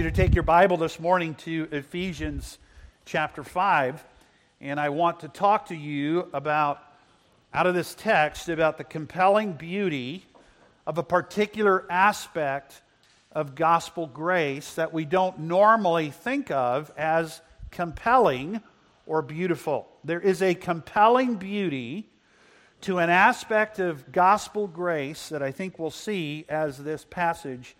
you to take your Bible this morning to Ephesians chapter 5. And I want to talk to you about, out of this text, about the compelling beauty of a particular aspect of gospel grace that we don't normally think of as compelling or beautiful. There is a compelling beauty to an aspect of gospel grace that I think we'll see as this passage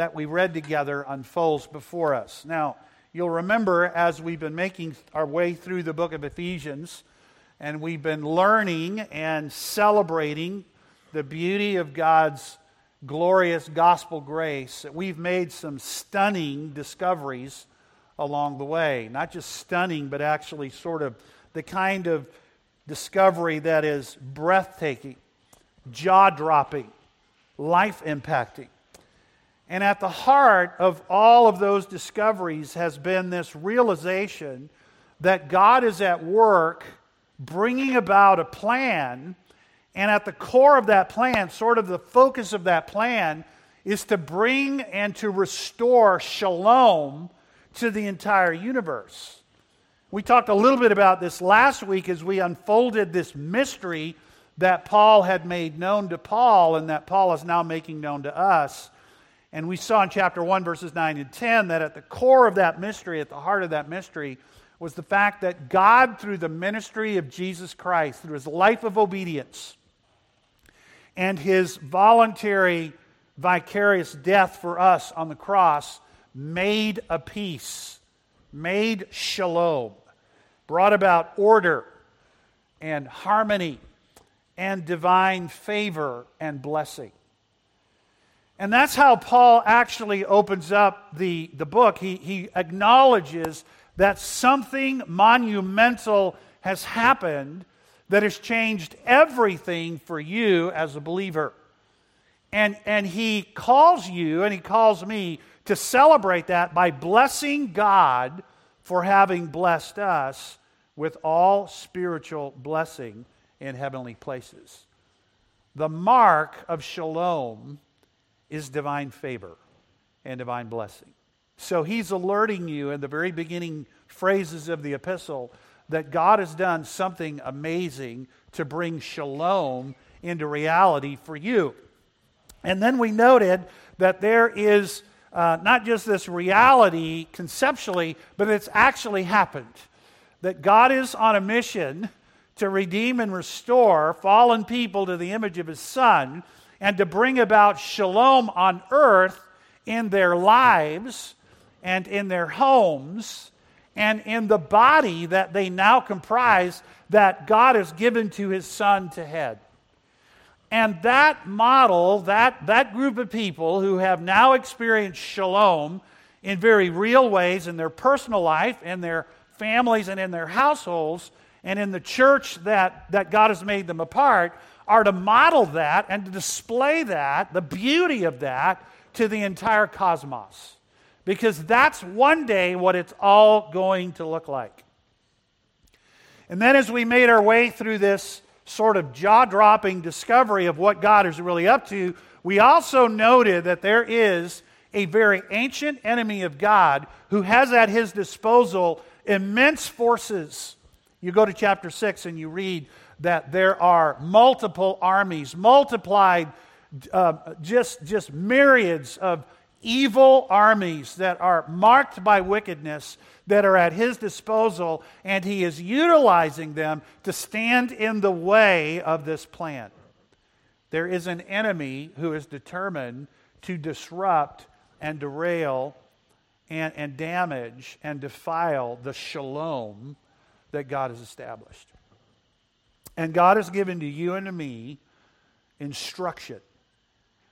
that we read together unfolds before us. Now, you'll remember as we've been making our way through the book of Ephesians, and we've been learning and celebrating the beauty of God's glorious gospel grace, that we've made some stunning discoveries along the way. Not just stunning, but actually sort of the kind of discovery that is breathtaking, jaw dropping, life impacting. And at the heart of all of those discoveries has been this realization that God is at work bringing about a plan. And at the core of that plan, sort of the focus of that plan, is to bring and to restore shalom to the entire universe. We talked a little bit about this last week as we unfolded this mystery that Paul had made known to Paul and that Paul is now making known to us. And we saw in chapter 1, verses 9 and 10, that at the core of that mystery, at the heart of that mystery, was the fact that God, through the ministry of Jesus Christ, through his life of obedience and his voluntary, vicarious death for us on the cross, made a peace, made shalom, brought about order and harmony and divine favor and blessing. And that's how Paul actually opens up the, the book. He, he acknowledges that something monumental has happened that has changed everything for you as a believer. And, and he calls you and he calls me to celebrate that by blessing God for having blessed us with all spiritual blessing in heavenly places. The mark of shalom is divine favor and divine blessing. So he's alerting you in the very beginning phrases of the epistle that God has done something amazing to bring shalom into reality for you. And then we noted that there is uh, not just this reality conceptually, but it's actually happened. That God is on a mission to redeem and restore fallen people to the image of his Son and to bring about shalom on earth in their lives and in their homes and in the body that they now comprise that God has given to his son to head. And that model, that, that group of people who have now experienced shalom in very real ways in their personal life, in their families, and in their households, and in the church that, that God has made them a part, are to model that and to display that, the beauty of that, to the entire cosmos. Because that's one day what it's all going to look like. And then, as we made our way through this sort of jaw dropping discovery of what God is really up to, we also noted that there is a very ancient enemy of God who has at his disposal immense forces. You go to chapter 6 and you read that there are multiple armies, multiplied, uh, just, just myriads of evil armies that are marked by wickedness that are at his disposal, and he is utilizing them to stand in the way of this plan. There is an enemy who is determined to disrupt and derail and, and damage and defile the shalom that God has established. And God has given to you and to me instruction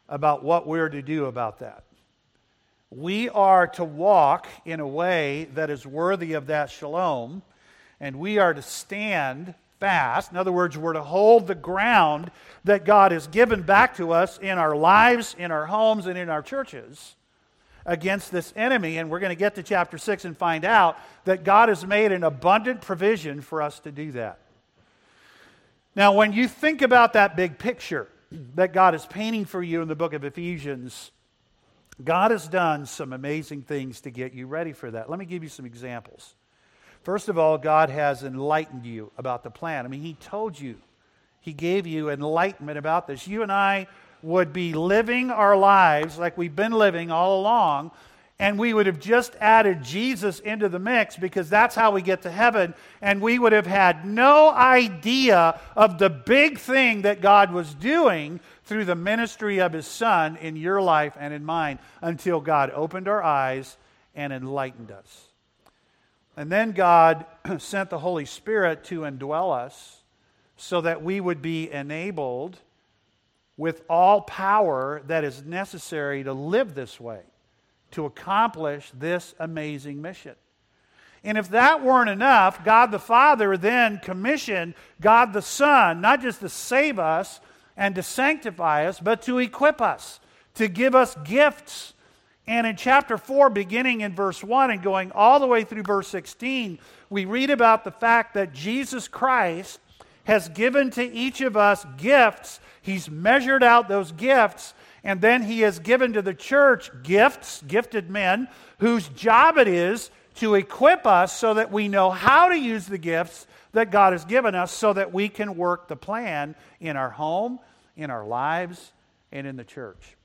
about what we're to do about that. We are to walk in a way that is worthy of that shalom, and we are to stand fast. In other words, we're to hold the ground that God has given back to us in our lives, in our homes, and in our churches against this enemy. And we're going to get to chapter 6 and find out that God has made an abundant provision for us to do that. Now, when you think about that big picture that God is painting for you in the book of Ephesians, God has done some amazing things to get you ready for that. Let me give you some examples. First of all, God has enlightened you about the plan. I mean, He told you, He gave you enlightenment about this. You and I would be living our lives like we've been living all along, and we would have just added Jesus into the mix because that's how we get to heaven. And we would have had no idea of the big thing that God was doing through the ministry of His Son in your life and in mine until God opened our eyes and enlightened us. And then God sent the Holy Spirit to indwell us so that we would be enabled with all power that is necessary to live this way to accomplish this amazing mission. And if that weren't enough, God the Father then commissioned God the Son, not just to save us and to sanctify us, but to equip us, to give us gifts. And in chapter 4, beginning in verse 1 and going all the way through verse 16, we read about the fact that Jesus Christ has given to each of us gifts. He's measured out those gifts and then he has given to the church gifts, gifted men, whose job it is to equip us so that we know how to use the gifts that God has given us so that we can work the plan in our home, in our lives, and in the church.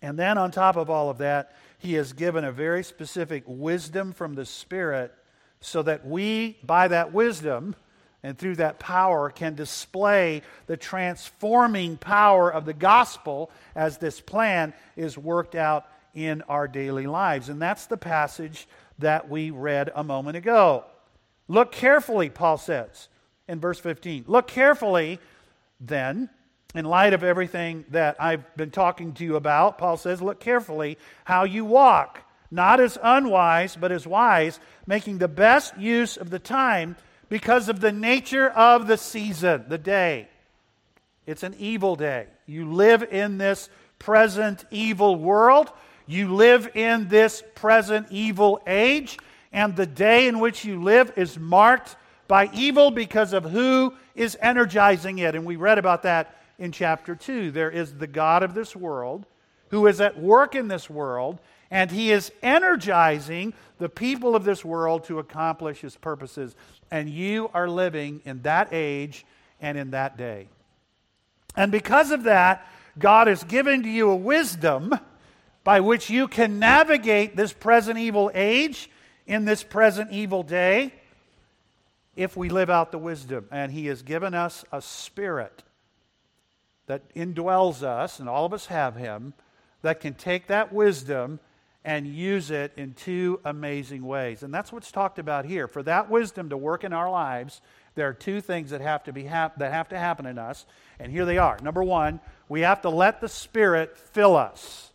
And then, on top of all of that, he has given a very specific wisdom from the Spirit so that we, by that wisdom, and through that power can display the transforming power of the gospel as this plan is worked out in our daily lives. And that's the passage that we read a moment ago. Look carefully, Paul says in verse 15. Look carefully, then, in light of everything that I've been talking to you about, Paul says, look carefully how you walk, not as unwise, but as wise, making the best use of the time because of the nature of the season, the day. It's an evil day. You live in this present evil world. You live in this present evil age. And the day in which you live is marked by evil because of who is energizing it. And we read about that in chapter 2. There is the God of this world who is at work in this world, and he is energizing the people of this world to accomplish his purposes and you are living in that age and in that day. And because of that, God has given to you a wisdom by which you can navigate this present evil age in this present evil day if we live out the wisdom. And He has given us a spirit that indwells us, and all of us have Him, that can take that wisdom and use it in two amazing ways. And that's what's talked about here. For that wisdom to work in our lives, there are two things that have to be hap- that have to happen in us, and here they are. Number 1, we have to let the Spirit fill us.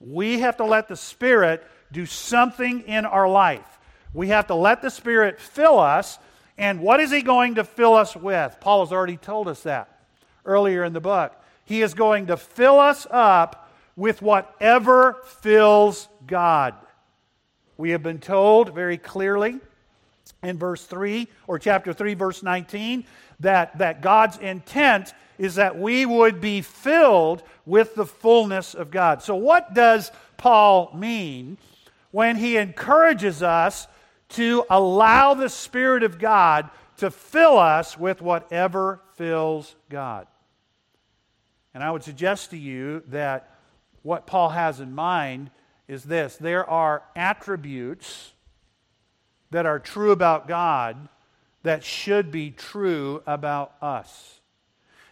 We have to let the Spirit do something in our life. We have to let the Spirit fill us, and what is he going to fill us with? Paul has already told us that earlier in the book. He is going to fill us up with whatever fills God. We have been told very clearly in verse 3 or chapter 3 verse 19 that, that God's intent is that we would be filled with the fullness of God. So what does Paul mean when he encourages us to allow the spirit of God to fill us with whatever fills God? And I would suggest to you that what Paul has in mind is this there are attributes that are true about God that should be true about us.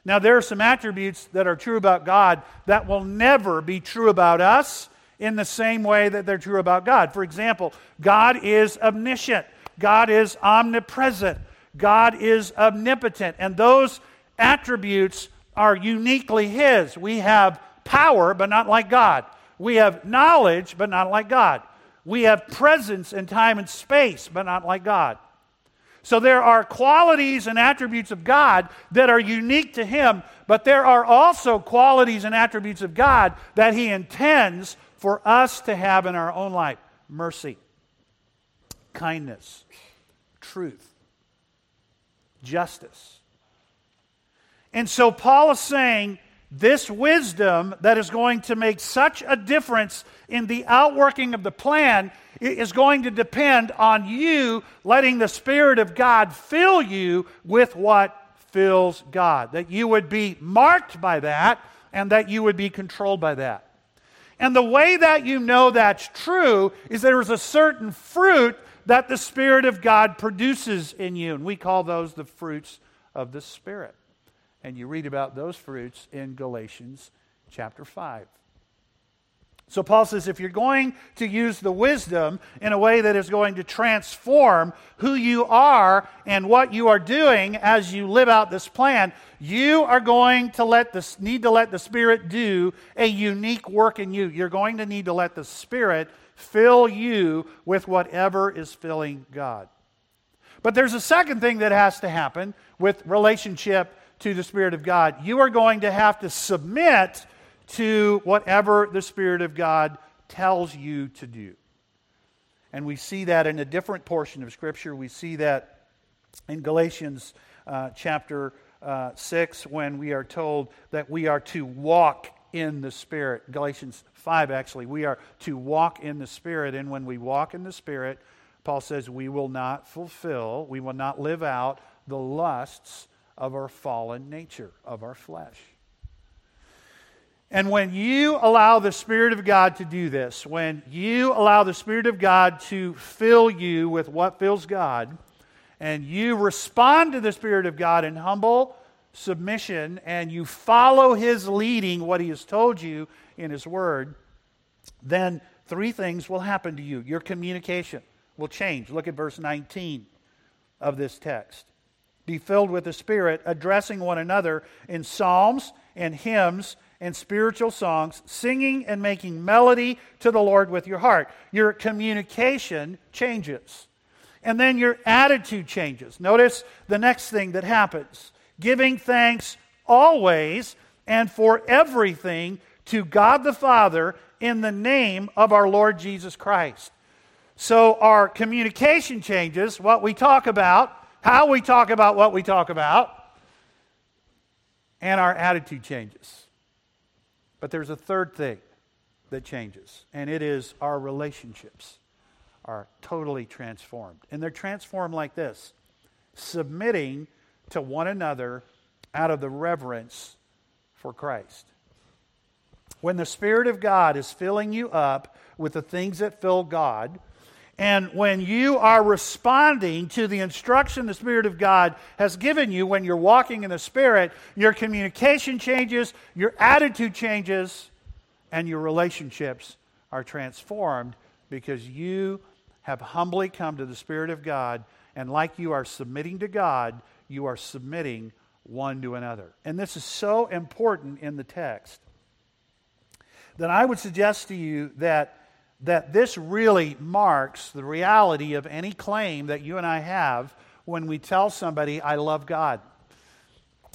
Now, there are some attributes that are true about God that will never be true about us in the same way that they're true about God. For example, God is omniscient, God is omnipresent, God is omnipotent, and those attributes are uniquely His. We have power, but not like God. We have knowledge, but not like God. We have presence in time and space, but not like God. So there are qualities and attributes of God that are unique to Him, but there are also qualities and attributes of God that He intends for us to have in our own life mercy, kindness, truth, justice. And so Paul is saying this wisdom that is going to make such a difference in the outworking of the plan is going to depend on you letting the Spirit of God fill you with what fills God. That you would be marked by that and that you would be controlled by that. And the way that you know that's true is there is a certain fruit that the Spirit of God produces in you. And we call those the fruits of the Spirit. And you read about those fruits in Galatians chapter 5. So Paul says if you're going to use the wisdom in a way that is going to transform who you are and what you are doing as you live out this plan, you are going to let this need to let the Spirit do a unique work in you. You're going to need to let the Spirit fill you with whatever is filling God. But there's a second thing that has to happen with relationship to the Spirit of God. You are going to have to submit to whatever the Spirit of God tells you to do. And we see that in a different portion of Scripture. We see that in Galatians uh, chapter uh, 6 when we are told that we are to walk in the Spirit. Galatians 5, actually. We are to walk in the Spirit. And when we walk in the Spirit, Paul says we will not fulfill, we will not live out the lusts of our fallen nature, of our flesh. And when you allow the Spirit of God to do this, when you allow the Spirit of God to fill you with what fills God, and you respond to the Spirit of God in humble submission, and you follow His leading, what He has told you in His Word, then three things will happen to you. Your communication will change. Look at verse 19 of this text. Be filled with the Spirit, addressing one another in psalms and hymns and spiritual songs, singing and making melody to the Lord with your heart. Your communication changes. And then your attitude changes. Notice the next thing that happens giving thanks always and for everything to God the Father in the name of our Lord Jesus Christ. So our communication changes, what we talk about, how we talk about what we talk about, and our attitude changes. But there's a third thing that changes, and it is our relationships are totally transformed. And they're transformed like this submitting to one another out of the reverence for Christ. When the Spirit of God is filling you up with the things that fill God, and when you are responding to the instruction the Spirit of God has given you when you're walking in the Spirit, your communication changes, your attitude changes, and your relationships are transformed because you have humbly come to the Spirit of God. And like you are submitting to God, you are submitting one to another. And this is so important in the text that I would suggest to you that that this really marks the reality of any claim that you and I have when we tell somebody, I love God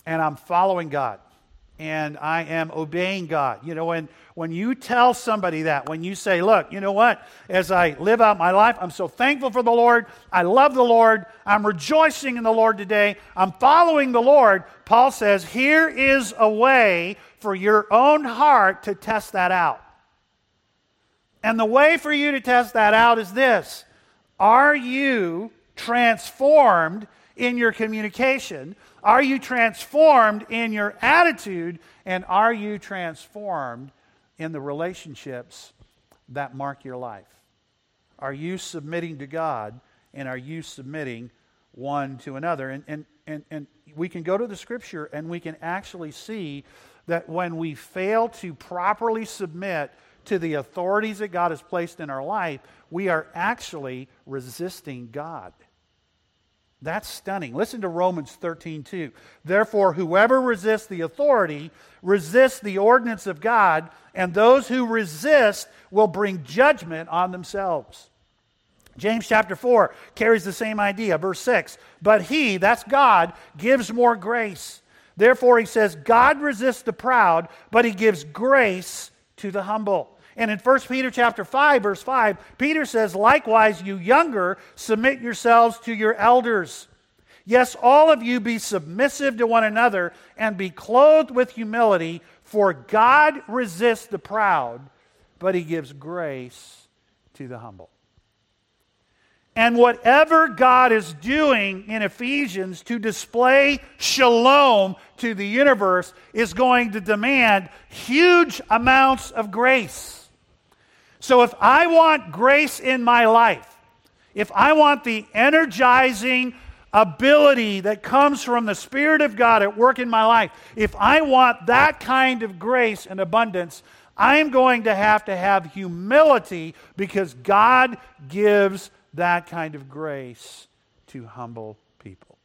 and I'm following God and I am obeying God. You know, when, when you tell somebody that, when you say, Look, you know what? As I live out my life, I'm so thankful for the Lord. I love the Lord. I'm rejoicing in the Lord today. I'm following the Lord. Paul says, Here is a way for your own heart to test that out. And the way for you to test that out is this Are you transformed in your communication? Are you transformed in your attitude? And are you transformed in the relationships that mark your life? Are you submitting to God and are you submitting one to another? And, and, and, and we can go to the scripture and we can actually see that when we fail to properly submit to the authorities that God has placed in our life, we are actually resisting God. That's stunning. Listen to Romans 13, 2. Therefore, whoever resists the authority resists the ordinance of God, and those who resist will bring judgment on themselves. James chapter 4 carries the same idea. Verse 6 But he, that's God, gives more grace. Therefore, he says, God resists the proud, but he gives grace to the humble. And in 1 Peter chapter 5 verse 5, Peter says, "Likewise you younger, submit yourselves to your elders. Yes, all of you be submissive to one another and be clothed with humility, For God resists the proud, but he gives grace to the humble. And whatever God is doing in Ephesians to display shalom to the universe is going to demand huge amounts of grace. So if I want grace in my life, if I want the energizing ability that comes from the Spirit of God at work in my life, if I want that kind of grace and abundance, I'm going to have to have humility because God gives that kind of grace to humble people.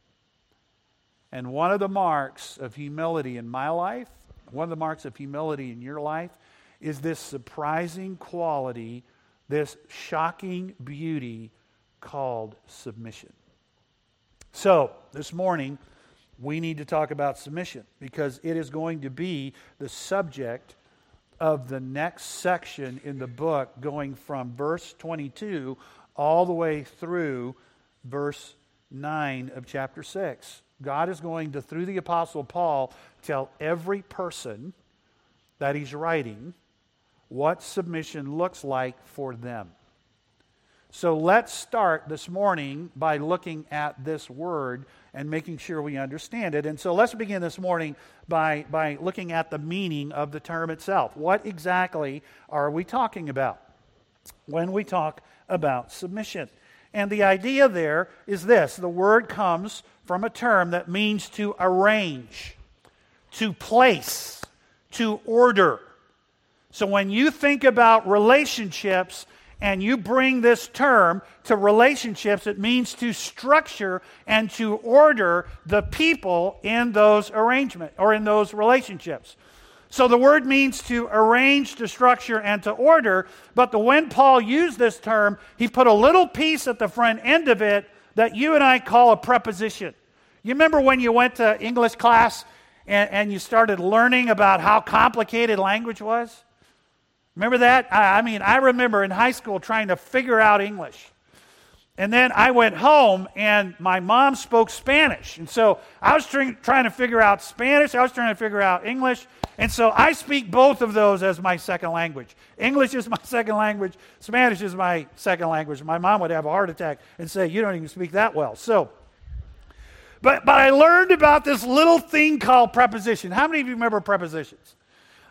And one of the marks of humility in my life, one of the marks of humility in your life, is this surprising quality, this shocking beauty called submission. So, this morning, we need to talk about submission because it is going to be the subject of the next section in the book, going from verse 22 all the way through verse 9 of chapter 6. God is going to, through the Apostle Paul, tell every person that he's writing what submission looks like for them. So let's start this morning by looking at this word and making sure we understand it. And so let's begin this morning by, by looking at the meaning of the term itself. What exactly are we talking about when we talk about submission. And the idea there is this the word comes from a term that means to arrange, to place, to order. So when you think about relationships and you bring this term to relationships, it means to structure and to order the people in those arrangements or in those relationships. So the word means to arrange, to structure, and to order. But the, when Paul used this term, he put a little piece at the front end of it that you and I call a preposition. You remember when you went to English class and, and you started learning about how complicated language was? Remember that? I, I mean, I remember in high school trying to figure out English. And then I went home, and my mom spoke Spanish. And so I was trying, trying to figure out Spanish, I was trying to figure out English. And so I speak both of those as my second language. English is my second language, Spanish is my second language. My mom would have a heart attack and say, You don't even speak that well. So, but, but I learned about this little thing called preposition. How many of you remember prepositions?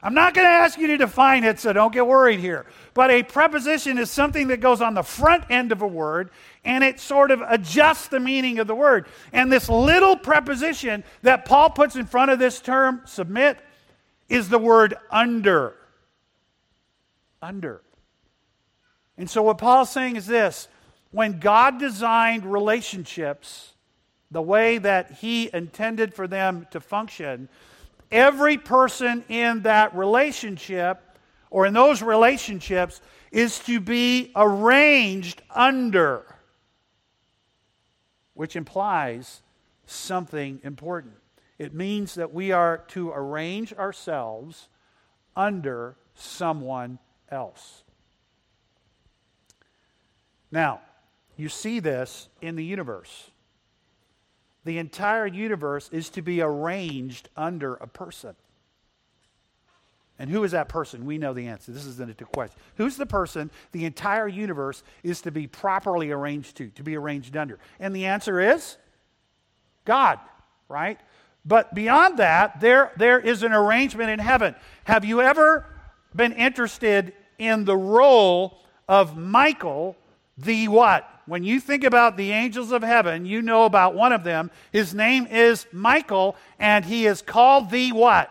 I'm not going to ask you to define it, so don't get worried here. But a preposition is something that goes on the front end of a word and it sort of adjusts the meaning of the word. And this little preposition that Paul puts in front of this term, submit, is the word under. Under. And so what Paul's saying is this when God designed relationships the way that he intended for them to function, every person in that relationship or in those relationships is to be arranged under, which implies something important. It means that we are to arrange ourselves under someone else. Now, you see this in the universe the entire universe is to be arranged under a person. And who is that person? We know the answer. This isn't a question. Who's the person the entire universe is to be properly arranged to, to be arranged under? And the answer is God, right? But beyond that, there, there is an arrangement in heaven. Have you ever been interested in the role of Michael, the what? when you think about the angels of heaven, you know about one of them. His name is Michael, and he is called the what?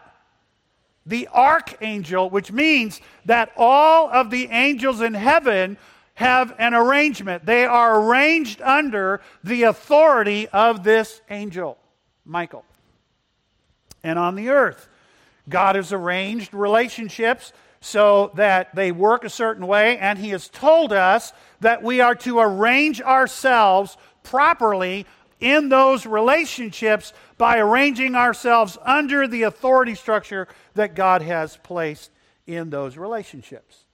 The archangel, which means that all of the angels in heaven have an arrangement. They are arranged under the authority of this angel, Michael. And on the earth, God has arranged relationships so that they work a certain way, and He has told us that we are to arrange ourselves properly in those relationships by arranging ourselves under the authority structure that God has placed in those relationships.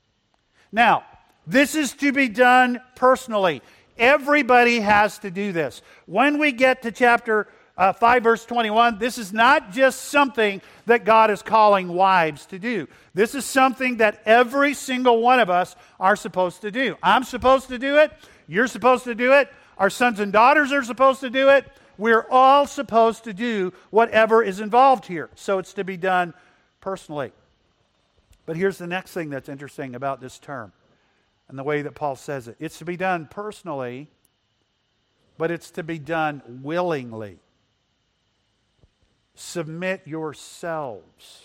Now, this is to be done personally. Everybody has to do this. When we get to chapter uh, 5, verse 21, this is not just something that God is calling wives to do. This is something that every single one of us are supposed to do. I'm supposed to do it. You're supposed to do it. Our sons and daughters are supposed to do it. We're all supposed to do whatever is involved here. So it's to be done personally. But here's the next thing that's interesting about this term and the way that Paul says it it's to be done personally, but it's to be done willingly. Submit yourselves.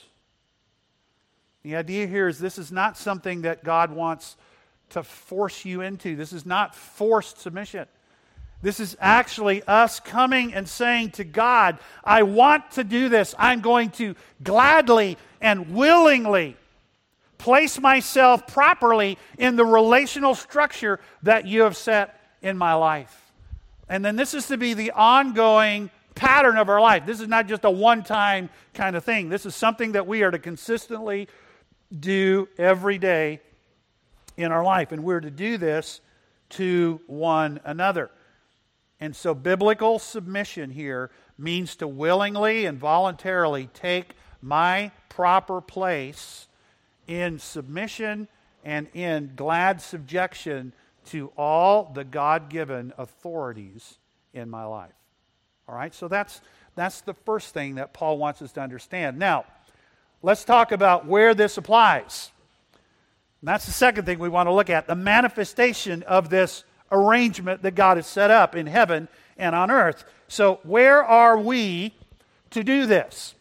The idea here is this is not something that God wants to force you into. This is not forced submission. This is actually us coming and saying to God, I want to do this. I'm going to gladly and willingly place myself properly in the relational structure that you have set in my life. And then this is to be the ongoing pattern of our life. This is not just a one time kind of thing. This is something that we are to consistently do every day in our life. And we're to do this to one another. And so, biblical submission here means to willingly and voluntarily take my proper place in submission and in glad subjection to all the God given authorities in my life. All right, so that's, that's the first thing that Paul wants us to understand. Now, let's talk about where this applies. And that's the second thing we want to look at the manifestation of this arrangement that God has set up in heaven and on earth. So, where are we to do this?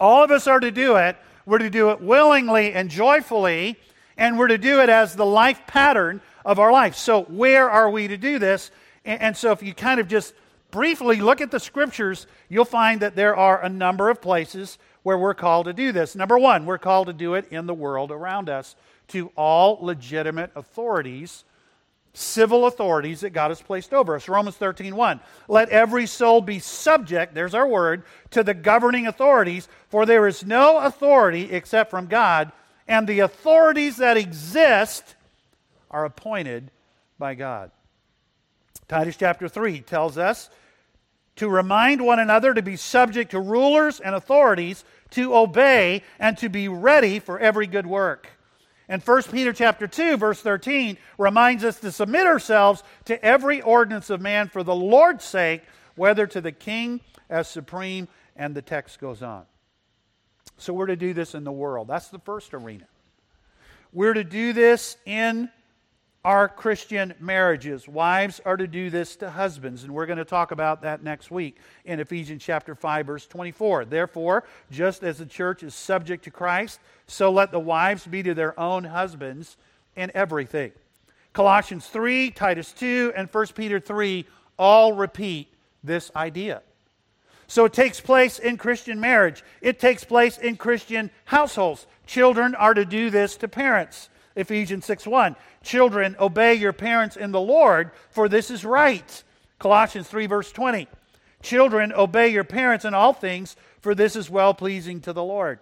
All of us are to do it. We're to do it willingly and joyfully, and we're to do it as the life pattern of our life. So, where are we to do this? And, and so, if you kind of just briefly look at the scriptures, you'll find that there are a number of places where we're called to do this. Number one, we're called to do it in the world around us to all legitimate authorities civil authorities that God has placed over us. Romans 13, 1. Let every soul be subject, there's our word, to the governing authorities, for there is no authority except from God, and the authorities that exist are appointed by God. Titus chapter 3 tells us to remind one another to be subject to rulers and authorities, to obey, and to be ready for every good work. And 1 Peter chapter 2 verse 13 reminds us to submit ourselves to every ordinance of man for the Lord's sake, whether to the king as supreme and the text goes on. So we're to do this in the world. That's the first arena. We're to do this in our Christian marriages. Wives are to do this to husbands, and we're going to talk about that next week in Ephesians chapter 5 verse 24. Therefore, just as the church is subject to Christ, so let the wives be to their own husbands in everything. Colossians 3, Titus 2, and 1 Peter 3 all repeat this idea. So it takes place in Christian marriage. It takes place in Christian households. Children are to do this to parents. Ephesians 6 1. Children, obey your parents in the Lord, for this is right. Colossians 3, verse 20. Children, obey your parents in all things, for this is well pleasing to the Lord.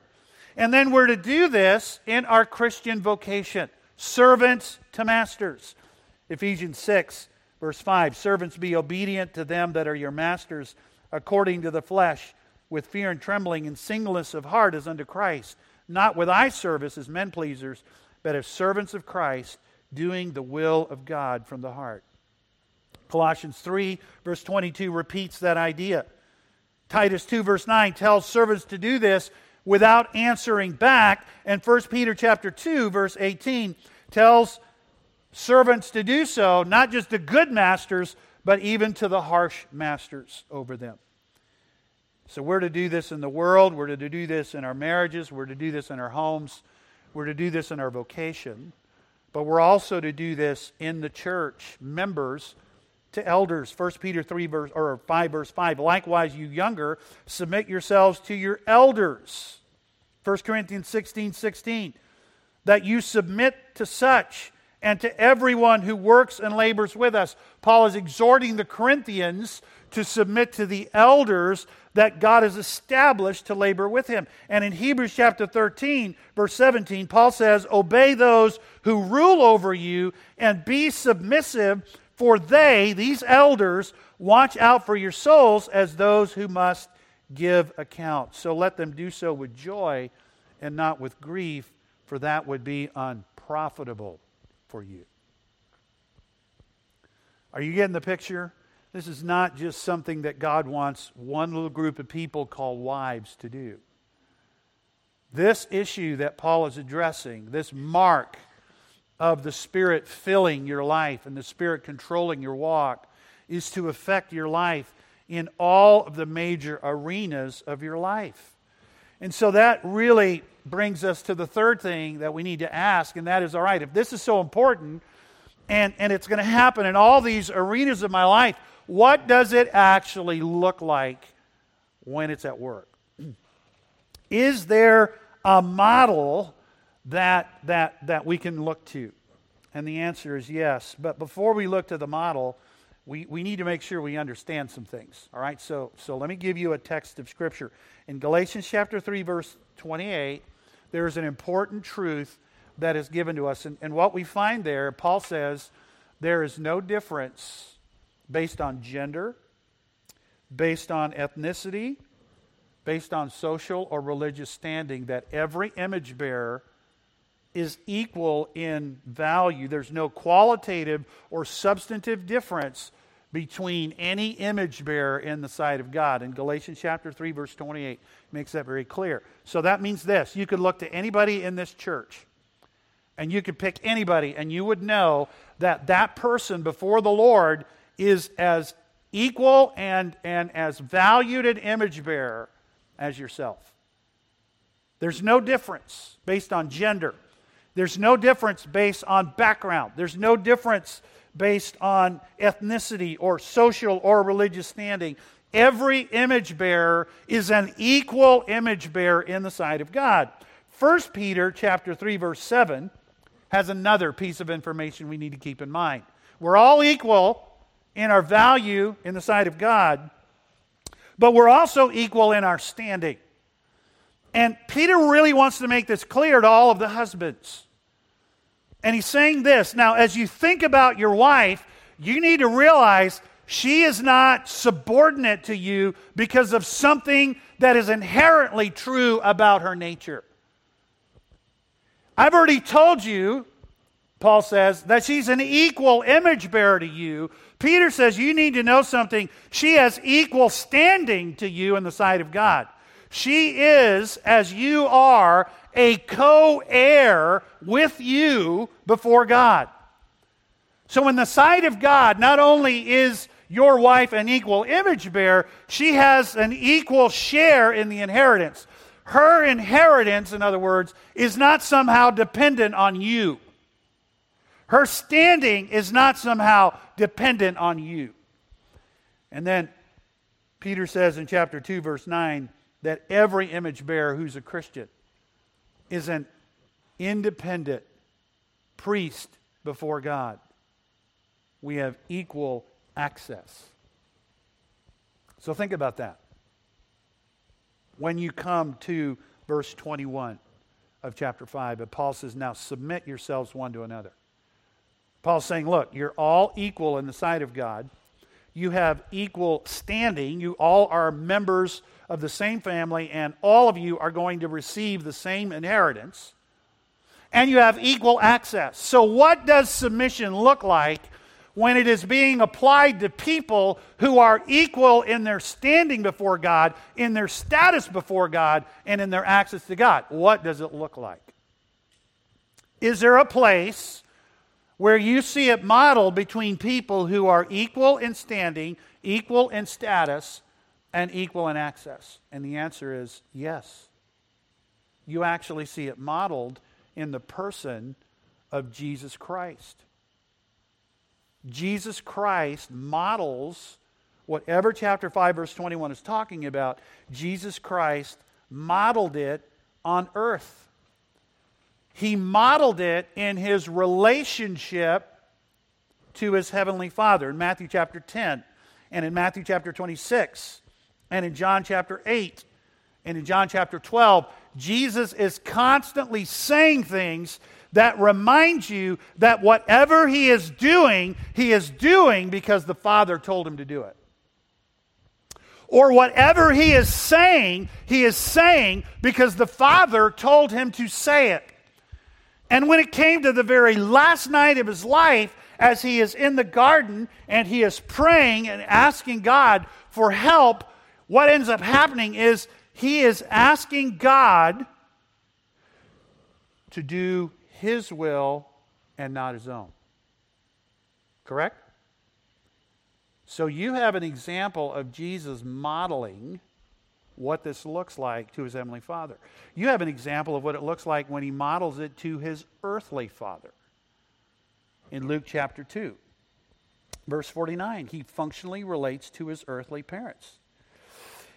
And then we're to do this in our Christian vocation servants to masters. Ephesians 6, verse 5. Servants, be obedient to them that are your masters, according to the flesh, with fear and trembling and singleness of heart as unto Christ, not with eye service as men pleasers but as servants of Christ, doing the will of God from the heart. Colossians 3, verse 22 repeats that idea. Titus 2, verse 9 tells servants to do this without answering back. And 1 Peter chapter 2, verse 18 tells servants to do so, not just to good masters, but even to the harsh masters over them. So we're to do this in the world, we're to do this in our marriages, we're to do this in our homes. We're to do this in our vocation, but we're also to do this in the church, members to elders. 1 Peter 3 verse or 5 verse 5. Likewise, you younger, submit yourselves to your elders. 1 Corinthians 16, 16. That you submit to such and to everyone who works and labors with us. Paul is exhorting the Corinthians to submit to the elders that God has established to labor with him. And in Hebrews chapter 13, verse 17, Paul says, Obey those who rule over you and be submissive, For they, these elders, watch out for your souls as those who must give account. So let them do so with joy and not with grief, for that would be unprofitable for you. Are you getting the picture? This is not just something that God wants one little group of people called wives to do. This issue that Paul is addressing, this mark of the Spirit filling your life and the Spirit controlling your walk, is to affect your life in all of the major arenas of your life. And so that really brings us to the third thing that we need to ask, and that is all right, if this is so important and, and it's going to happen in all these arenas of my life, what does it actually look like when it's at work? Is there a model that, that, that we can look to? And the answer is yes. But before we look to the model, we, we need to make sure we understand some things. All right, so, so let me give you a text of Scripture. In Galatians chapter 3, verse 28, there's an important truth that is given to us. And, and what we find there, Paul says, there is no difference based on gender, based on ethnicity, based on social or religious standing, that every image bearer is equal in value. There's no qualitative or substantive difference between any image bearer in the sight of God. In Galatians chapter 3 verse 28 makes that very clear. So that means this, you could look to anybody in this church and you could pick anybody and you would know that that person before the Lord is as equal and, and as valued an image bearer as yourself. There's no difference based on gender. There's no difference based on background. There's no difference based on ethnicity or social or religious standing. Every image bearer is an equal image bearer in the sight of God. 1 Peter chapter 3 verse 7 has another piece of information we need to keep in mind. We're all equal in our value in the sight of God, but we're also equal in our standing. And Peter really wants to make this clear to all of the husbands. And he's saying this now, as you think about your wife, you need to realize she is not subordinate to you because of something that is inherently true about her nature. I've already told you, Paul says, that she's an equal image bearer to you. Peter says you need to know something. She has equal standing to you in the sight of God. She is, as you are, a co heir with you before God. So, in the sight of God, not only is your wife an equal image bearer, she has an equal share in the inheritance. Her inheritance, in other words, is not somehow dependent on you. Her standing is not somehow dependent on you. And then Peter says in chapter 2, verse 9, that every image bearer who's a Christian is an independent priest before God. We have equal access. So think about that when you come to verse 21 of chapter 5. But Paul says, Now submit yourselves one to another. Paul's saying, Look, you're all equal in the sight of God. You have equal standing. You all are members of the same family, and all of you are going to receive the same inheritance. And you have equal access. So, what does submission look like when it is being applied to people who are equal in their standing before God, in their status before God, and in their access to God. What does it look like? Is there a place where you see it modeled between people who are equal in standing, equal in status, and equal in access? And the answer is yes. You actually see it modeled in the person of Jesus Christ. Jesus Christ models whatever chapter 5, verse 21 is talking about. Jesus Christ modeled it on earth. He modeled it in his relationship to his heavenly Father in Matthew chapter 10 and in Matthew chapter 26 and in John chapter 8 and in John chapter 12. Jesus is constantly saying things that remind you that whatever he is doing, he is doing because the Father told him to do it. Or whatever he is saying, he is saying because the Father told him to say it. And when it came to the very last night of his life, as he is in the garden and he is praying and asking God for help, what ends up happening is he is asking God to do his will and not his own. Correct? So you have an example of Jesus modeling what this looks like to his heavenly father. You have an example of what it looks like when he models it to his earthly father. In Luke chapter 2, verse 49, he functionally relates to his earthly parents.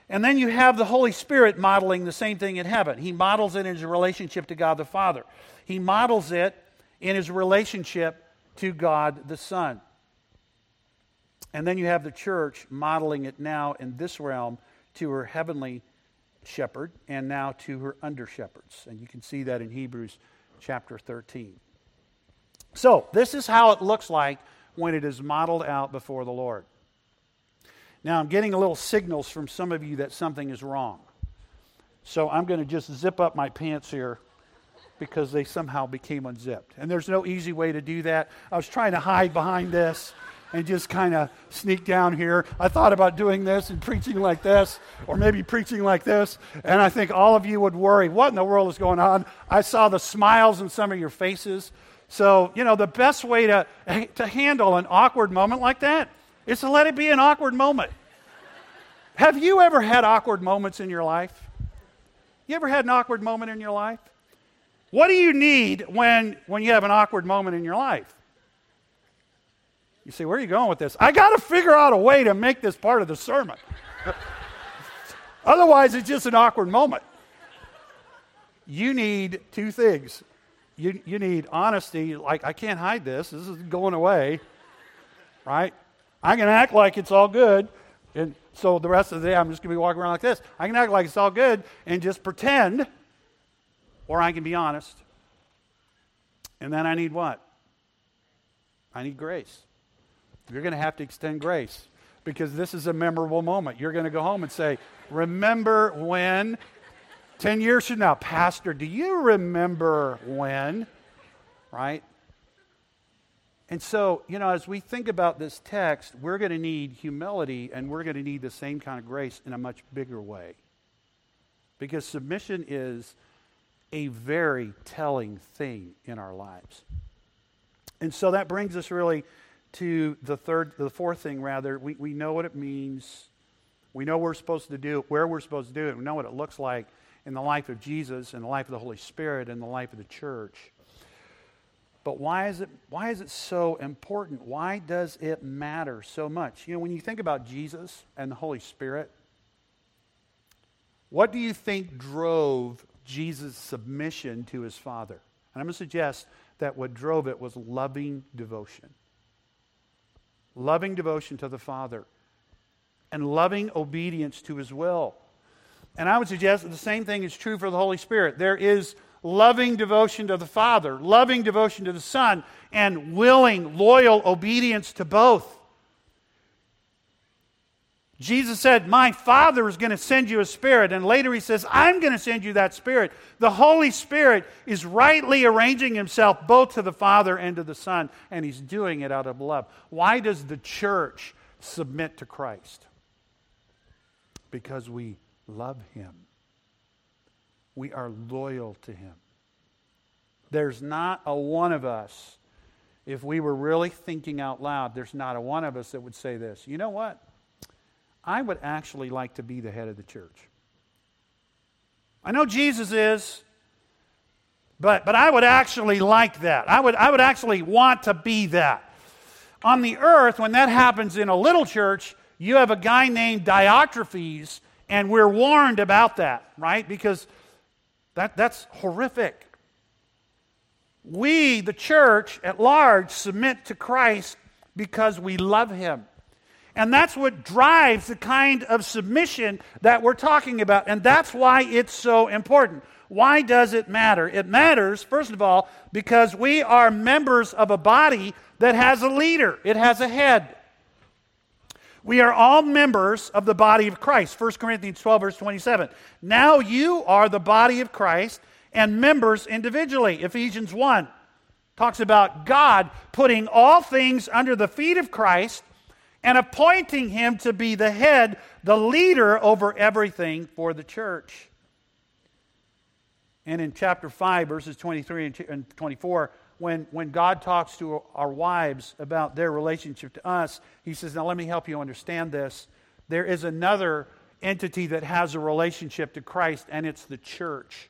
And then you have the Holy Spirit modeling the same thing in heaven. He models it in his relationship to God the Father, he models it in his relationship to God the Son. And then you have the church modeling it now in this realm to her heavenly shepherd and now to her under shepherds. And you can see that in Hebrews chapter 13. So, this is how it looks like when it is modeled out before the Lord. Now, I'm getting a little signals from some of you that something is wrong. So I'm going to just zip up my pants here because they somehow became unzipped. And there's no easy way to do that. I was trying to hide behind this and just kind of sneak down here. I thought about doing this and preaching like this, or maybe preaching like this, and I think all of you would worry, what in the world is going on? I saw the smiles in some of your faces. So, you know, the best way to, to handle an awkward moment like that is to let it be an awkward moment. Have you ever had awkward moments in your life? You ever had an awkward moment in your life? What do you need when, when you have an awkward moment in your life? You say, Where are you going with this? I got to figure out a way to make this part of the sermon. Otherwise, it's just an awkward moment. You need two things. You, you need honesty, like, I can't hide this. This is going away, right? I can act like it's all good. And so the rest of the day, I'm just going to be walking around like this. I can act like it's all good and just pretend, or I can be honest. And then I need what? I need grace. You're going to have to extend grace because this is a memorable moment. You're going to go home and say, Remember when, 10 years from now, Pastor, do you remember when? Right? And so, you know, as we think about this text, we're going to need humility and we're going to need the same kind of grace in a much bigger way. Because submission is a very telling thing in our lives. And so that brings us really to the third, the fourth thing rather. We, we know what it means. We know we're supposed to do it, where we're supposed to do it. We know what it looks like in the life of Jesus, in the life of the Holy Spirit, in the life of the church. But why is it why is it so important? Why does it matter so much? You know, when you think about Jesus and the Holy Spirit, what do you think drove Jesus' submission to his Father? And I'm going to suggest that what drove it was loving devotion. Loving devotion to the Father and loving obedience to his will. And I would suggest that the same thing is true for the Holy Spirit. There is loving devotion to the Father, loving devotion to the Son, and willing, loyal obedience to both. Jesus said, My Father is going to send you a Spirit. And later he says, I'm going to send you that Spirit. The Holy Spirit is rightly arranging himself both to the Father and to the Son, and he's doing it out of love. Why does the church submit to Christ? Because we love him we are loyal to Him. There's not a one of us, if we were really thinking out loud, there's not a one of us that would say this. You know what? I would actually like to be the head of the church. I know Jesus is, but, but I would actually like that. I would, I would actually want to be that. On the earth, when that happens in a little church, you have a guy named Diotrephes, and we're warned about that, right? Because that, that's horrific. We, the church at large, submit to Christ because we love him. And that's what drives the kind of submission that we're talking about. And that's why it's so important. Why does it matter? It matters, first of all, because we are members of a body that has a leader, it has a head. We are all members of the body of Christ. 1 Corinthians 12, verse 27. Now you are the body of Christ and members individually. Ephesians 1 talks about God putting all things under the feet of Christ and appointing him to be the head, the leader over everything for the church. And in chapter 5, verses 23 and 24, when, when God talks to our wives about their relationship to us, he says, Now let me help you understand this. There is another entity that has a relationship to Christ, and it's the church.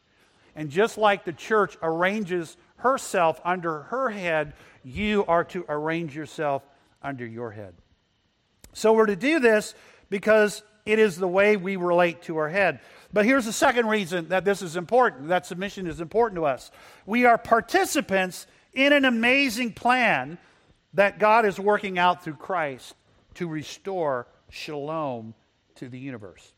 And just like the church arranges herself under her head, you are to arrange yourself under your head. So we're to do this because it is the way we relate to our head. But here's the second reason that this is important, that submission is important to us. We are participants in an amazing plan that God is working out through Christ to restore shalom to the universe.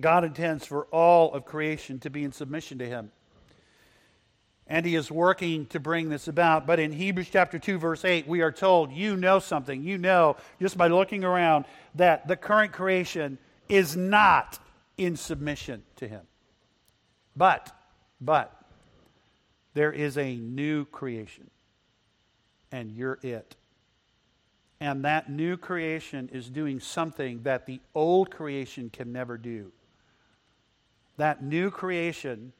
God intends for all of creation to be in submission to Him. And He is working to bring this about. But in Hebrews chapter 2, verse 8, we are told, you know something. You know, just by looking around, that the current creation is not in submission to Him. But, but, there is a new creation, and you're it. And that new creation is doing something that the old creation can never do. That new creation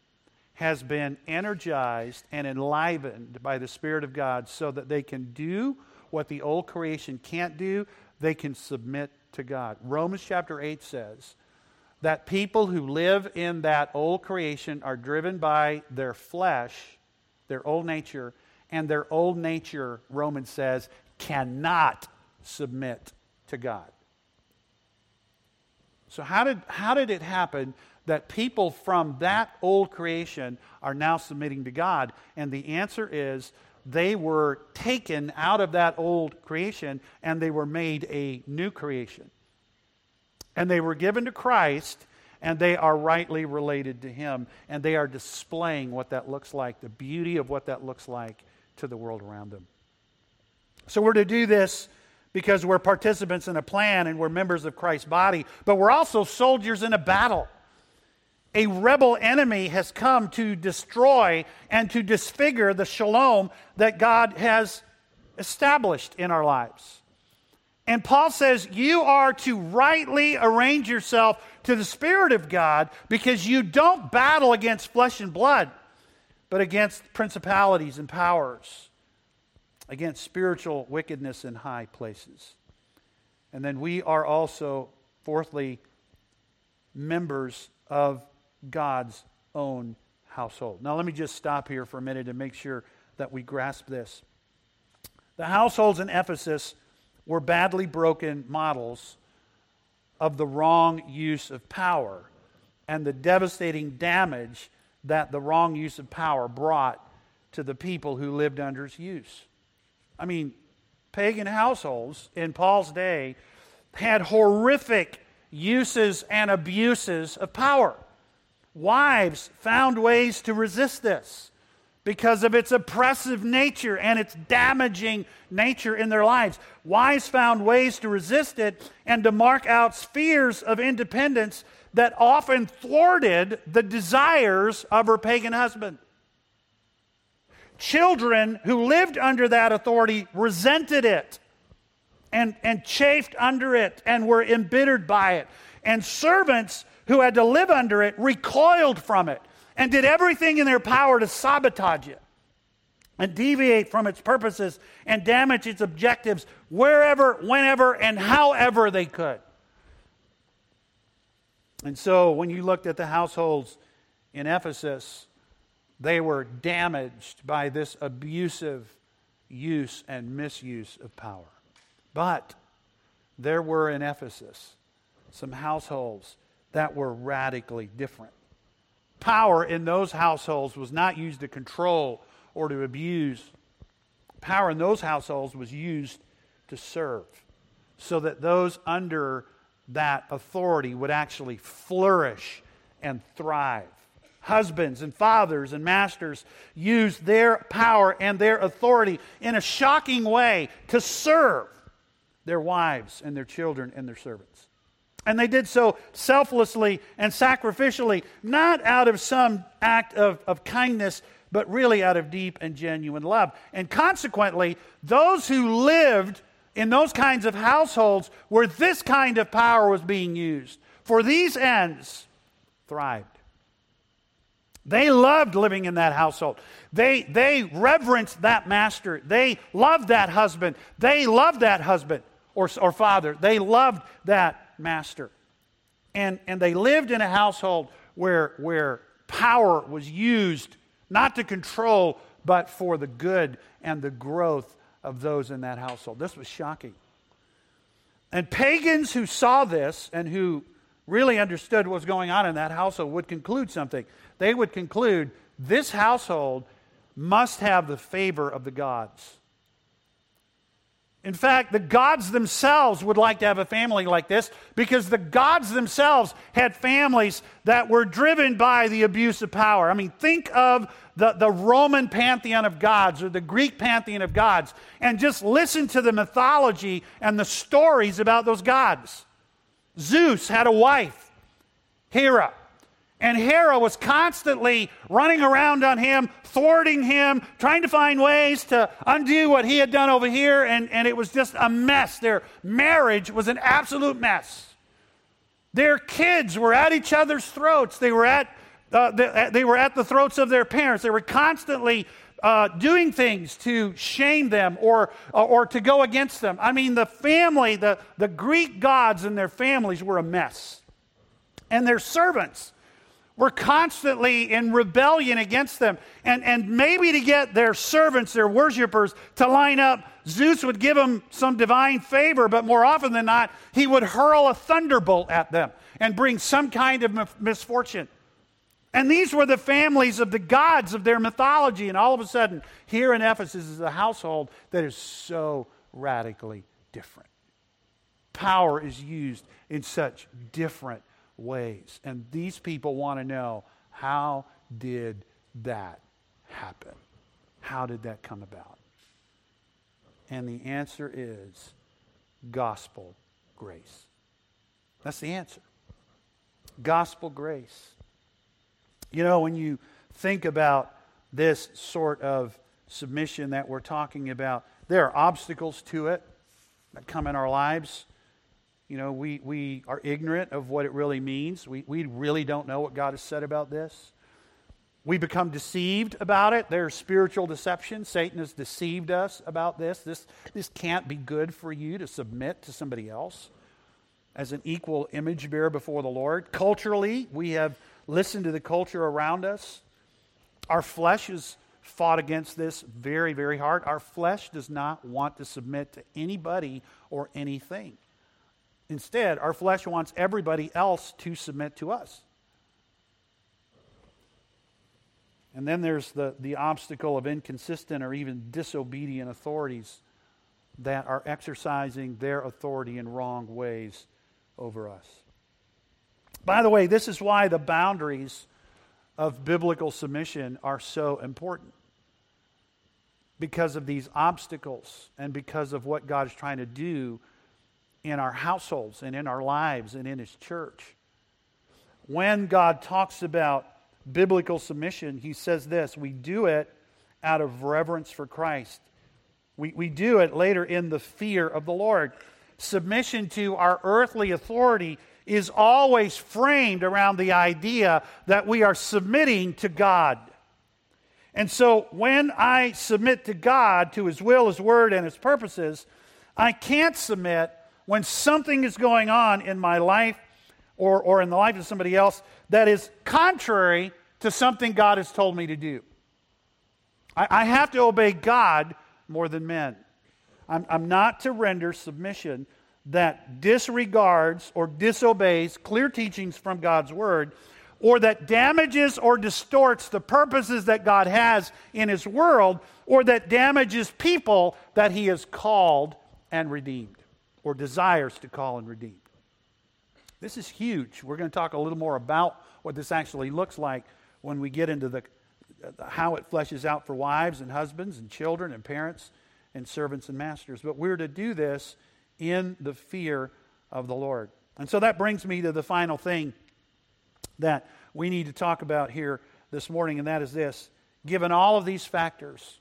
has been energized and enlivened by the Spirit of God so that they can do what the old creation can't do. They can submit to God. Romans chapter 8 says that people who live in that old creation are driven by their flesh their old nature, and their old nature, Romans says, cannot submit to God. So, how did, how did it happen that people from that old creation are now submitting to God? And the answer is they were taken out of that old creation and they were made a new creation. And they were given to Christ and they are rightly related to Him, and they are displaying what that looks like, the beauty of what that looks like to the world around them. So we're to do this because we're participants in a plan and we're members of Christ's body, but we're also soldiers in a battle. A rebel enemy has come to destroy and to disfigure the shalom that God has established in our lives. And Paul says you are to rightly arrange yourself to the Spirit of God because you don't battle against flesh and blood, but against principalities and powers, against spiritual wickedness in high places. And then we are also, fourthly, members of God's own household. Now, let me just stop here for a minute and make sure that we grasp this. The households in Ephesus were badly broken models of the wrong use of power and the devastating damage that the wrong use of power brought to the people who lived under its use. I mean, pagan households in Paul's day had horrific uses and abuses of power. Wives found ways to resist this because of its oppressive nature and its damaging nature in their lives. Wives found ways to resist it and to mark out spheres of independence that often thwarted the desires of her pagan husband. Children who lived under that authority resented it and, and chafed under it and were embittered by it. And servants who had to live under it recoiled from it and did everything in their power to sabotage it and deviate from its purposes and damage its objectives wherever, whenever, and however they could. And so when you looked at the households in Ephesus, they were damaged by this abusive use and misuse of power. But there were in Ephesus some households that were radically different power in those households was not used to control or to abuse. Power in those households was used to serve. so that those under that authority would actually flourish and thrive. Husbands and fathers and masters use their power and their authority in a shocking way to serve their wives and their children and their servants. And they did so selflessly and sacrificially, not out of some act of, of kindness, but really out of deep and genuine love. And consequently, those who lived in those kinds of households where this kind of power was being used for these ends thrived. They loved living in that household. They, they reverenced that master. They loved that husband. They loved that husband or, or father. They loved that master. And, and they lived in a household where, where power was used not to control, but for the good and the growth of those in that household. This was shocking. And pagans who saw this and who really understood what was going on in that household would conclude something. They would conclude this household must have the favor of the gods. In fact, the gods themselves would like to have a family like this because the gods themselves had families that were driven by the abuse of power. I mean, think of the, the Roman pantheon of gods or the Greek pantheon of gods and just listen to the mythology and the stories about those gods. Zeus had a wife, Hera. And Hera was constantly running around on him, thwarting him, trying to find ways to undo what he had done over here, and, and it was just a mess. Their marriage was an absolute mess. Their kids were at each other's throats. They were at, uh, the, they were at the throats of their parents. They were constantly uh, doing things to shame them or, uh, or to go against them. I mean, the family, the, the Greek gods and their families were a mess. And their servants were constantly in rebellion against them. And, and maybe to get their servants, their worshipers, to line up, Zeus would give them some divine favor, but more often than not, he would hurl a thunderbolt at them and bring some kind of misfortune. And these were the families of the gods of their mythology. And all of a sudden, here in Ephesus is a household that is so radically different. Power is used in such different ways. And these people want to know how did that happen? How did that come about? And the answer is gospel grace. That's the answer. Gospel grace. You know, when you think about this sort of submission that we're talking about, there are obstacles to it that come in our lives. You know, we, we are ignorant of what it really means. We, we really don't know what God has said about this. We become deceived about it. There's spiritual deception. Satan has deceived us about this. This, this can't be good for you to submit to somebody else as an equal image bearer before the Lord. Culturally, we have listened to the culture around us. Our flesh has fought against this very, very hard. Our flesh does not want to submit to anybody or anything. Instead, our flesh wants everybody else to submit to us. And then there's the, the obstacle of inconsistent or even disobedient authorities that are exercising their authority in wrong ways over us. By the way, this is why the boundaries of biblical submission are so important. Because of these obstacles and because of what God is trying to do in our households and in our lives and in His church. When God talks about biblical submission, He says this we do it out of reverence for Christ. We, we do it later in the fear of the Lord. Submission to our earthly authority is always framed around the idea that we are submitting to God. And so when I submit to God, to His will, His word, and His purposes, I can't submit when something is going on in my life or, or in the life of somebody else that is contrary to something God has told me to do. I, I have to obey God more than men. I'm, I'm not to render submission that disregards or disobeys clear teachings from God's word or that damages or distorts the purposes that God has in his world or that damages people that he has called and redeemed. Or desires to call and redeem. This is huge. We're going to talk a little more about what this actually looks like when we get into the how it fleshes out for wives and husbands and children and parents and servants and masters. But we're to do this in the fear of the Lord. And so that brings me to the final thing that we need to talk about here this morning, and that is this. Given all of these factors,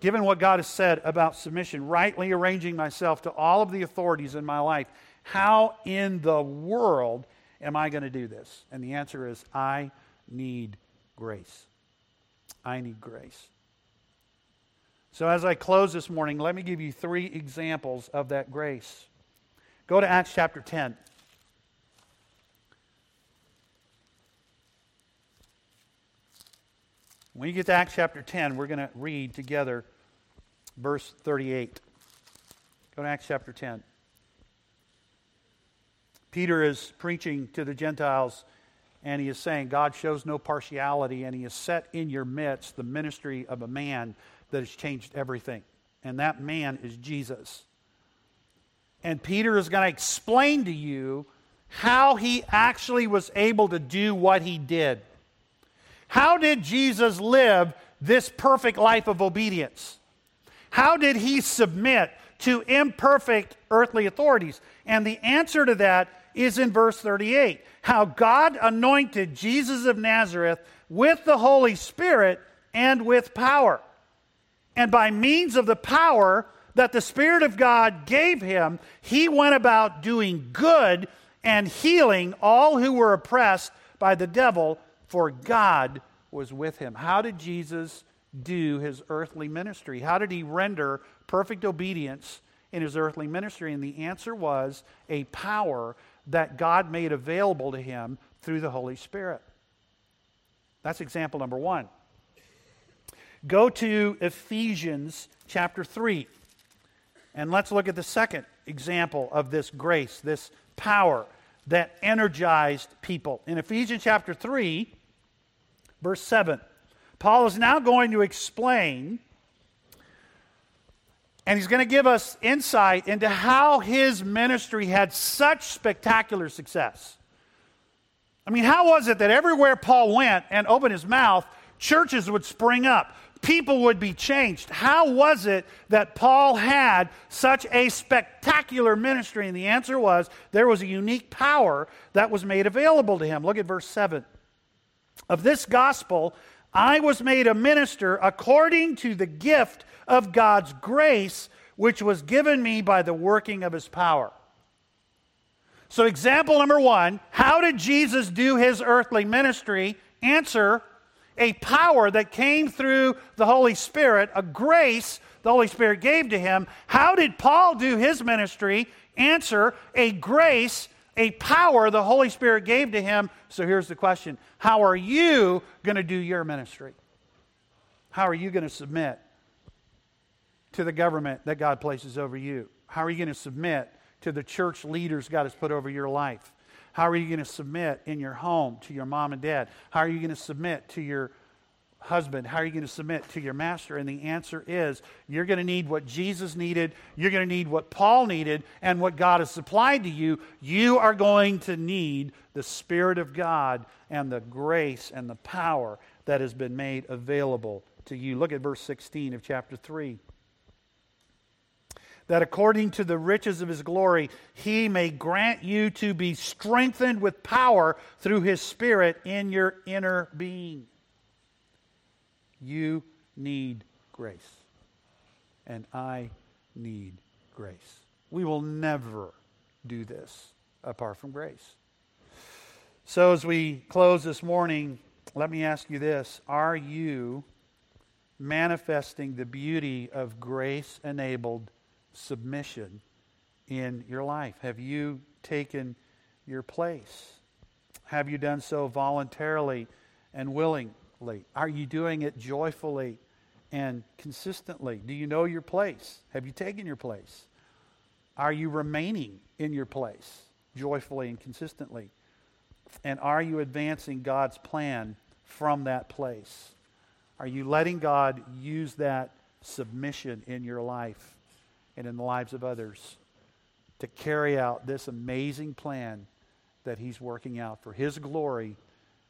given what God has said about submission, rightly arranging myself to all of the authorities in my life, how in the world am I going to do this? And the answer is I need grace. I need grace. So, as I close this morning, let me give you three examples of that grace. Go to Acts chapter 10. When you get to Acts chapter 10, we're going to read together verse 38. Go to Acts chapter 10. Peter is preaching to the Gentiles and he is saying, God shows no partiality, and he has set in your midst the ministry of a man that has changed everything. And that man is Jesus. And Peter is going to explain to you how he actually was able to do what he did. How did Jesus live this perfect life of obedience? How did he submit to imperfect earthly authorities? And the answer to that is in verse 38 how God anointed Jesus of Nazareth with the Holy Spirit and with power. And by means of the power that the Spirit of God gave him, he went about doing good and healing all who were oppressed by the devil, for God was with him. How did Jesus do his earthly ministry? How did he render perfect obedience in his earthly ministry? And the answer was a power that God made available to him through the Holy Spirit. That's example number one. Go to Ephesians chapter 3, and let's look at the second example of this grace, this power that energized people. In Ephesians chapter 3, verse 7, Paul is now going to explain and he's going to give us insight into how his ministry had such spectacular success. I mean, how was it that everywhere Paul went and opened his mouth, churches would spring up? People would be changed. How was it that Paul had such a spectacular ministry? And the answer was there was a unique power that was made available to him. Look at verse 7. Of this gospel, I was made a minister according to the gift of God's grace, which was given me by the working of his power. So, example number one how did Jesus do his earthly ministry? Answer a power that came through the Holy Spirit, a grace the Holy Spirit gave to him. How did Paul do his ministry? Answer a grace, a power the Holy Spirit gave to him. So here's the question How are you going to do your ministry? How are you going to submit to the government that God places over you? How are you going to submit to the church leaders God has put over your life? How are you going to submit in your home to your mom and dad? How are you going to submit to your husband? How are you going to submit to your master? And the answer is you're going to need what Jesus needed, you're going to need what Paul needed, and what God has supplied to you. You are going to need the Spirit of God and the grace and the power that has been made available to you. Look at verse 16 of chapter 3 that according to the riches of his glory, he may grant you to be strengthened with power through his Spirit in your inner being. You need grace, and I need grace. We will never do this apart from grace. So, as we close this morning, let me ask you this Are you manifesting the beauty of grace enabled? submission in your life? Have you taken your place? Have you done so voluntarily and Are you doing it joyfully and consistently? Do you know your place? Have you taken your place? Are you remaining in your place joyfully and consistently? And are you advancing God's plan from that place? Are you letting God use that submission in your life and in the lives of others to carry out this amazing plan that He's working out for His glory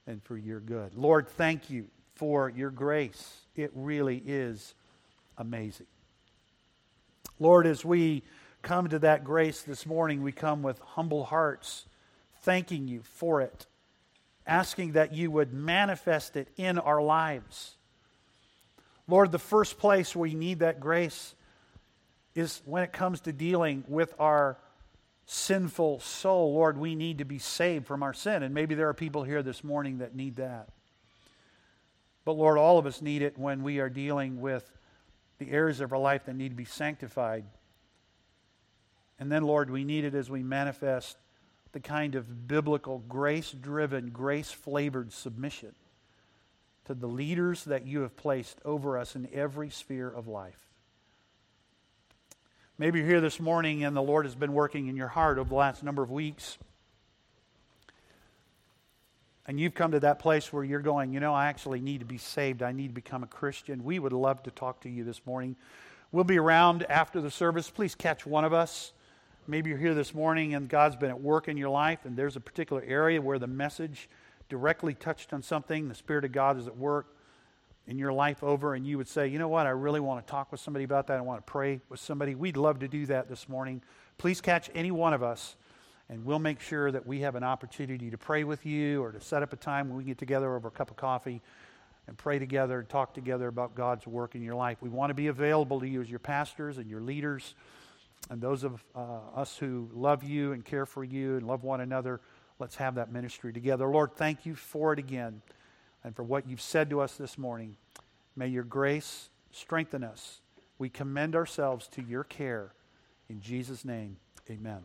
and for your good. Lord, thank you for your grace. It really is amazing. Lord, as we come to that grace this morning, we come with humble hearts, thanking you for it, asking that you would manifest it in our lives. Lord, the first place we need that grace is when it comes to dealing with our sinful soul. Lord, we need to be saved from our sin. And maybe there are people here this morning that need that. But Lord, all of us need it when we are dealing with the areas of our life that need to be sanctified. And then, Lord, we need it as we manifest the kind of biblical, grace driven, grace flavored submission to the leaders that you have placed over us in every sphere of life. Maybe you're here this morning and the Lord has been working in your heart over the last number of weeks. And you've come to that place where you're going, you know, I actually need to be saved. I need to become a Christian. We would love to talk to you this morning. We'll be around after the service. Please catch one of us. Maybe you're here this morning and God's been at work in your life, and there's a particular area where the message directly touched on something. The Spirit of God is at work in your life over and you would say, you know what, I really want to talk with somebody about that. I want to pray with somebody. We'd love to do that this morning. Please catch any one of us and we'll make sure that we have an opportunity to pray with you or to set up a time when we get together over a cup of coffee and pray together and talk together about God's work in your life. We want to be available to you as your pastors and your leaders and those of uh, us who love you and care for you and love one another. Let's have that ministry together. Lord, thank you for it again and for what you've said to us this morning. May your grace strengthen us. We commend ourselves to your care. In Jesus' name, amen.